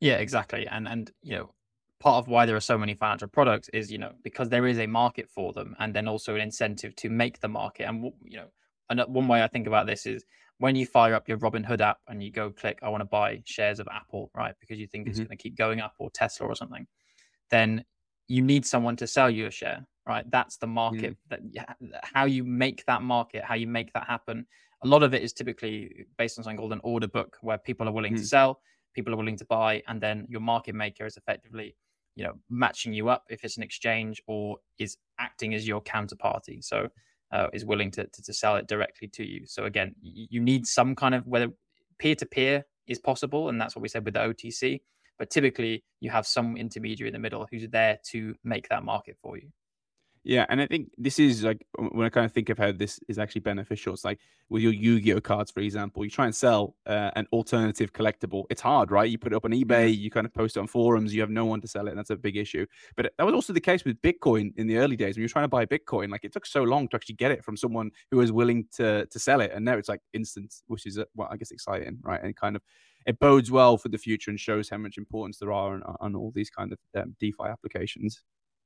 Yeah, exactly. And and you know, part of why there are so many financial products is you know because there is a market for them, and then also an incentive to make the market. And you know, and one way I think about this is when you fire up your Robinhood app and you go click, I want to buy shares of Apple, right? Because you think it's mm-hmm. going to keep going up or Tesla or something, then you need someone to sell you a share, right? That's the market. Mm. That how you make that market, how you make that happen. A lot of it is typically based on something called an order book, where people are willing mm. to sell, people are willing to buy, and then your market maker is effectively, you know, matching you up if it's an exchange or is acting as your counterparty. So uh, is willing to, to, to sell it directly to you. So again, you need some kind of whether peer to peer is possible, and that's what we said with the OTC. But typically, you have some intermediary in the middle who's there to make that market for you. Yeah, and I think this is like when I kind of think of how this is actually beneficial. It's like with your Yu-Gi-Oh cards, for example, you try and sell uh, an alternative collectible. It's hard, right? You put it up on eBay, you kind of post it on forums, you have no one to sell it, and that's a big issue. But that was also the case with Bitcoin in the early days when you're trying to buy Bitcoin. Like it took so long to actually get it from someone who was willing to to sell it, and now it's like instant, which is uh, well, I guess exciting, right? And kind of it bodes well for the future and shows how much importance there are on, on all these kind of um, DeFi applications.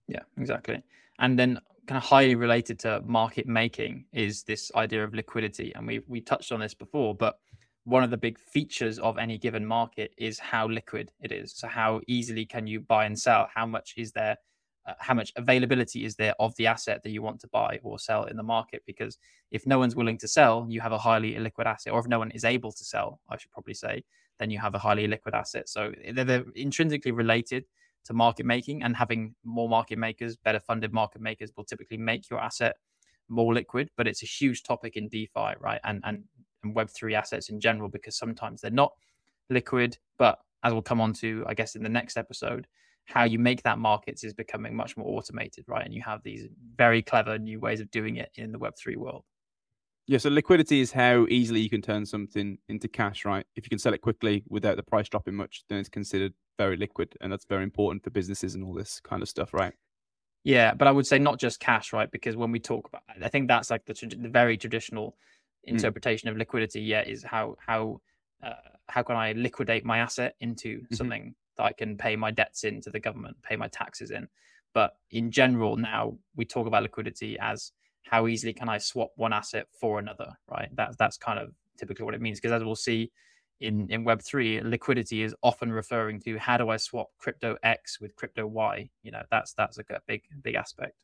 Yeah, exactly. And then kind of highly related to market making is this idea of liquidity. And we we touched on this before, but one of the big features of any given market is how liquid it is. So how easily can you buy and sell? How much is there? Uh, how much availability is there of the asset that you want to buy or sell in the market? Because if no one's willing to sell, you have a highly illiquid asset, or if no one is able to sell, I should probably say, then you have a highly liquid asset. So they're, they're intrinsically related to market making and having more market makers, better funded market makers will typically make your asset more liquid. But it's a huge topic in DeFi, right? And and, and Web3 assets in general, because sometimes they're not liquid. But as we'll come on to, I guess, in the next episode, how you make that markets is becoming much more automated, right? And you have these very clever new ways of doing it in the Web3 world. Yeah, so liquidity is how easily you can turn something into cash, right? If you can sell it quickly without the price dropping much, then it's considered very liquid, and that's very important for businesses and all this kind of stuff, right? Yeah, but I would say not just cash, right? Because when we talk about, I think that's like the, the very traditional mm. interpretation mm. of liquidity. Yeah, is how how uh, how can I liquidate my asset into mm-hmm. something that I can pay my debts in to the government, pay my taxes in. But in general, now we talk about liquidity as how easily can I swap one asset for another, right? That's that's kind of typically what it means. Because as we'll see in, in Web3, liquidity is often referring to how do I swap crypto X with crypto Y? You know, that's that's a big big aspect.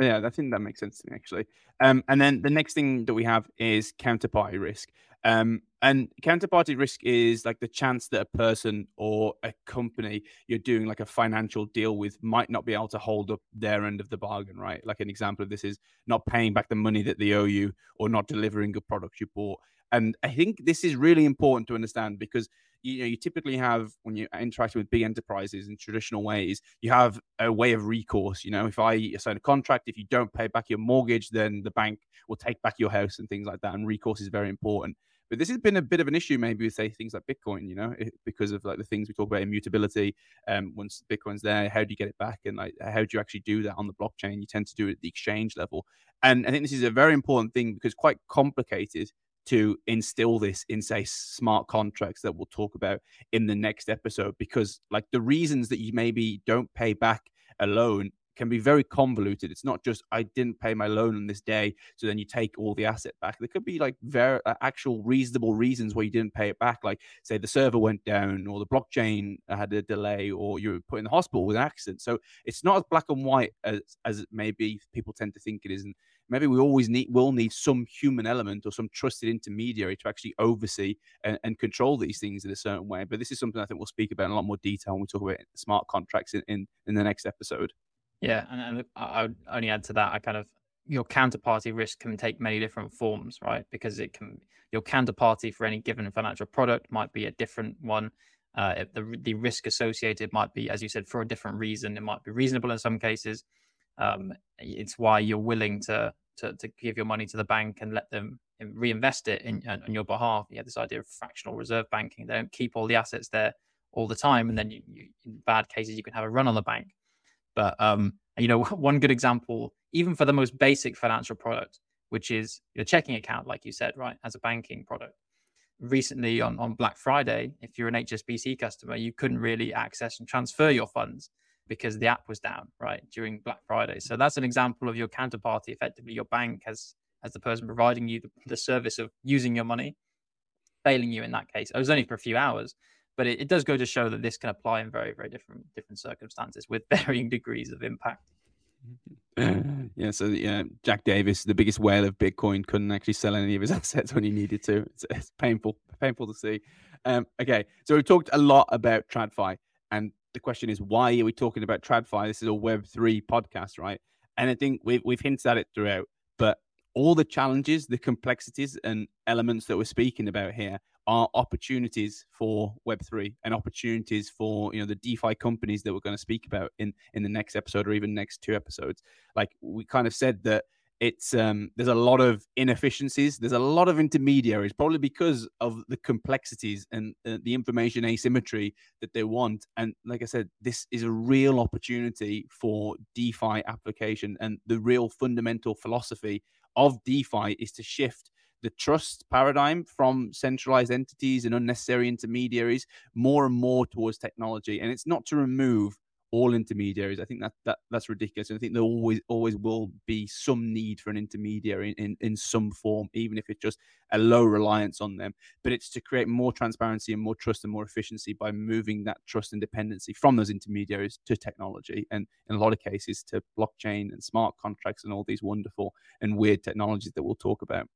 Yeah, I think that makes sense to me actually. Um, and then the next thing that we have is counterparty risk. Um, and counterparty risk is like the chance that a person or a company you're doing like a financial deal with might not be able to hold up their end of the bargain, right? Like an example of this is not paying back the money that they owe you or not delivering a product you bought. And I think this is really important to understand because you know you typically have when you're interacting with big enterprises in traditional ways, you have a way of recourse. You know, if I sign a contract, if you don't pay back your mortgage, then the bank will take back your house and things like that. And recourse is very important. But this has been a bit of an issue, maybe with say things like Bitcoin, you know, because of like the things we talk about immutability. Um, once Bitcoin's there, how do you get it back, and like how do you actually do that on the blockchain? You tend to do it at the exchange level, and I think this is a very important thing because quite complicated to instill this in say smart contracts that we'll talk about in the next episode because like the reasons that you maybe don't pay back a loan can be very convoluted. It's not just I didn't pay my loan on this day, so then you take all the asset back. There could be like very actual reasonable reasons why you didn't pay it back, like say the server went down, or the blockchain had a delay, or you were put in the hospital with an accident. So it's not as black and white as as maybe people tend to think it is. And maybe we always need will need some human element or some trusted intermediary to actually oversee and, and, control these things in a certain way. But this is something I think we'll speak about in a lot more detail when we talk about smart contracts in, in, in the next episode. Yeah, and, and I would only add to that. I kind of your counterparty risk can take many different forms, right? Because it can your counterparty for any given financial product might be a different one. Uh, the the risk associated might be, as you said, for a different reason. It might be reasonable in some cases. Um, it's why you're willing to, to to give your money to the bank and let them reinvest it in, on your behalf. You have this idea of fractional reserve banking. They don't keep all the assets there all the time, and then you, you, in bad cases you can have a run on the bank. But um, you know, one good example, even for the most basic financial product, which is your checking account, like you said, right, as a banking product. Recently on, on Black Friday, if you're an HSBC customer, you couldn't really access and transfer your funds because the app was down, right, during Black Friday. So that's an example of your counterparty. Effectively, your bank as as the person providing you the, the service of using your money, failing you in that case. It was only for a few hours, but it, it, does go to show that this can apply in very very different different circumstances with varying degrees of impact yeah so yeah jack davies the biggest whale of bitcoin couldn't actually sell any of his assets when he needed to it's, it's painful painful to see um, okay so we talked a lot about tradfi and the question is why are we talking about tradfi this is a web3 podcast right and i think we've, we've hinted at it throughout but all the challenges the complexities and elements that we're speaking about here are opportunities for Web3 and opportunities for you know the DeFi companies that we're going to speak about in in the next episode or even next two episodes. Like we kind of said that it's um there's a lot of inefficiencies there's a lot of intermediaries probably because of the complexities and uh, the information asymmetry that they want and like i said this is a real opportunity for defi application and the real fundamental philosophy of defi is to shift the trust paradigm from centralized entities and unnecessary intermediaries more and more towards technology. And it's not to remove all intermediaries. I think that, that that's ridiculous. And I think there always always will be some need for an intermediary in, in, in some form, even if it's just a low reliance on them. But it's to create more transparency and more trust and more efficiency by moving that trust and dependency from those intermediaries to technology. And in a lot of cases to blockchain and smart contracts and all these wonderful and weird technologies that we'll talk about.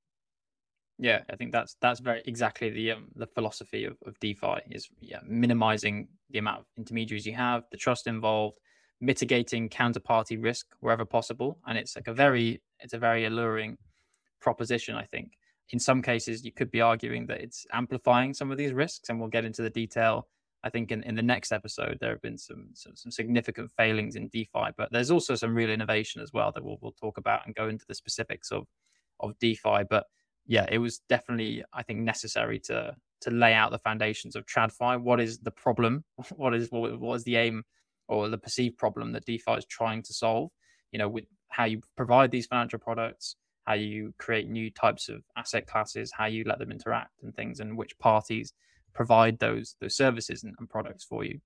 Yeah, I think that's that's very exactly the um, the philosophy of, of DeFi is yeah, minimizing the amount of intermediaries you have, the trust involved, mitigating counterparty risk wherever possible, and it's like a very it's a very alluring proposition. I think in some cases you could be arguing that it's amplifying some of these risks, and we'll get into the detail. I think in, in the next episode there have been some, some some significant failings in DeFi, but there's also some real innovation as well that we'll we'll talk about and go into the specifics of of DeFi, but yeah, it was definitely I think necessary to to lay out the foundations of TradFi. What is the problem? What is what, what is the aim or the perceived problem that DeFi is trying to solve? You know, with how you provide these financial products, how you create new types of asset classes, how you let them interact and things, and which parties provide those those services and, and products for you.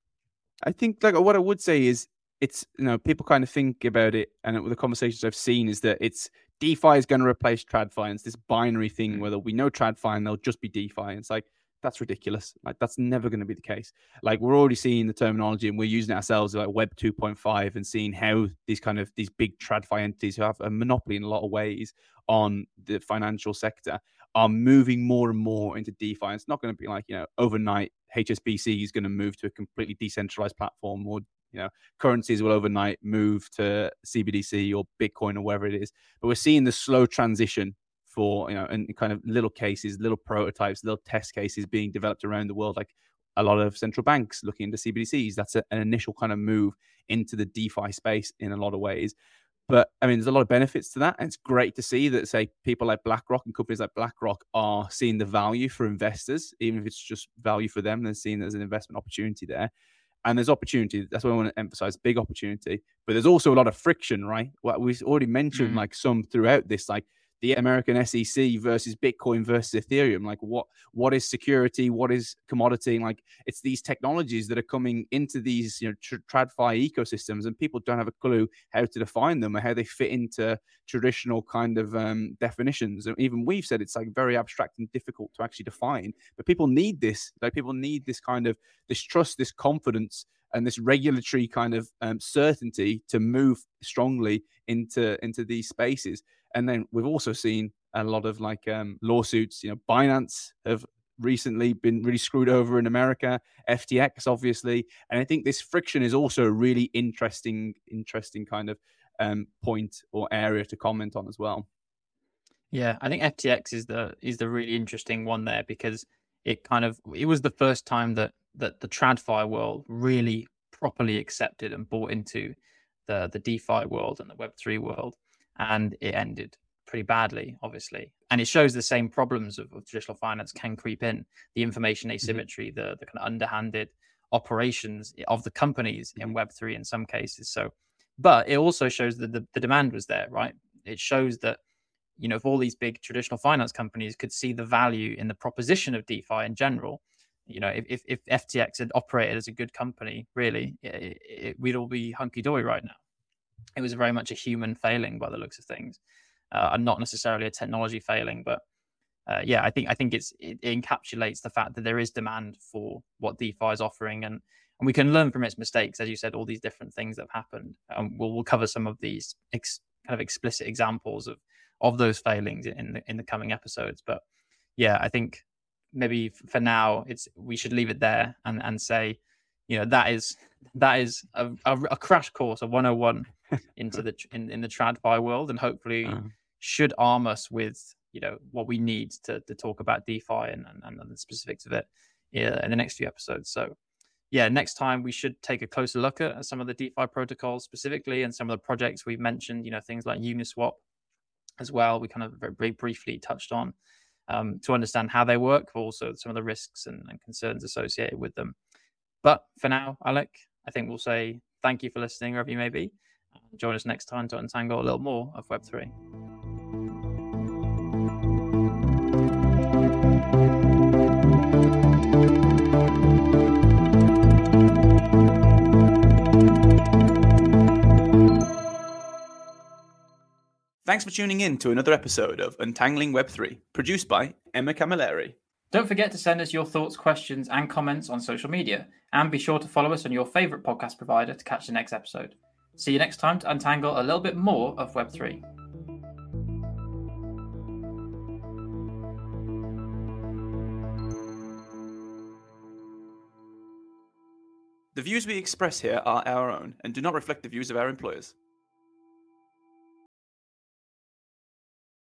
I think like what I would say is it's you know people kind of think about it and the conversations I've seen is that it's DeFi is going to replace TradFi. And it's this binary thing mm. where we know TradFi and they'll just be DeFi. And it's like, that's ridiculous. Like that's never going to be the case. Like we're already seeing the terminology and we're using it ourselves like Web 2.5 and seeing how these kind of these big TradFi entities who have a monopoly in a lot of ways on the financial sector are moving more and more into DeFi. And it's not going to be like, you know, overnight HSBC is going to move to a completely decentralized platform or you know, currencies will overnight move to CBDC or Bitcoin or wherever it is. But we're seeing the slow transition for you know, and kind of little cases, little prototypes, little test cases being developed around the world. Like a lot of central banks looking into CBDCs. That's a, an initial kind of move into the DeFi space in a lot of ways. But I mean, there's a lot of benefits to that. And it's great to see that, say, people like BlackRock and companies like BlackRock are seeing the value for investors, even if it's just value for them, they're seeing there's an investment opportunity there. And there's opportunity. That's what I want to emphasize big opportunity. But there's also a lot of friction, right? What we've already mentioned, mm. like some throughout this, like the American SEC versus Bitcoin versus Ethereum. Like what what is security? What is commodity? Like it's these technologies that are coming into these you know tr- TradFi ecosystems, and people don't have a clue how to define them or how they fit into traditional kind of um, definitions. And even we've said it's like very abstract and difficult to actually define. But people need this. Like people need this kind of this trust, this confidence and this regulatory kind of um, certainty to move strongly into into these spaces. And then we've also seen a lot of like um, lawsuits. You know, Binance have recently been really screwed over in America. FTX, obviously, and I think this friction is also a really interesting, interesting kind of um, point or area to comment on as well. Yeah, I think FTX is the is the really interesting one there because it kind of it was the first time that that the TradFi world really properly accepted and bought into the the DeFi world and the Web three world and it ended pretty badly, obviously. And it shows the same problems of, of traditional finance can creep in the information mm-hmm. asymmetry, mm-hmm. the, the kind of underhanded operations of the companies in mm-hmm. Web3 in some cases. So, but it also shows that the, the demand was there, right? It shows that, you know, if all these big traditional finance companies could see the value in the proposition of DeFi in general, you know, if, if, FTX had operated as a good company, really, it, it, we'd all be hunky dory right now it was very much a human failing by the looks of things, uh, and not necessarily a technology failing. But uh, yeah, I think I think it's it, it, encapsulates the fact that there is demand for what DeFi is offering, and and we can learn from its mistakes, as you said, all these different things that have happened. And we'll we'll cover some of these ex, kind of explicit examples of of those failings in the in the coming episodes. But yeah, I think maybe for now it's we should leave it there and and say you know that is that is a, a, a crash course, a 101 into the in, in the TradFi world, and hopefully uh-huh. should arm us with you know what we need to to talk about DeFi and and, and the specifics of it in the next few episodes. So yeah, next time we should take a closer look at some of the DeFi protocols specifically and some of the projects we've mentioned. You know things like Uniswap as well. We kind of very, very briefly touched on. Um, to understand how they work, but also some of the risks and, and concerns associated with them. But for now, Alec, I think we'll say thank you for listening, wherever you may be. Join us next time to untangle a little more of Web3. Thanks for tuning in to another episode of Untangling Web3, produced by Emma Camilleri. Don't forget to send us your thoughts, questions, and comments on social media, and be sure to follow us on your favourite podcast provider to catch the next episode. See you next time to untangle a little bit more of Web3. The views we express here are our own and do not reflect the views of our employers.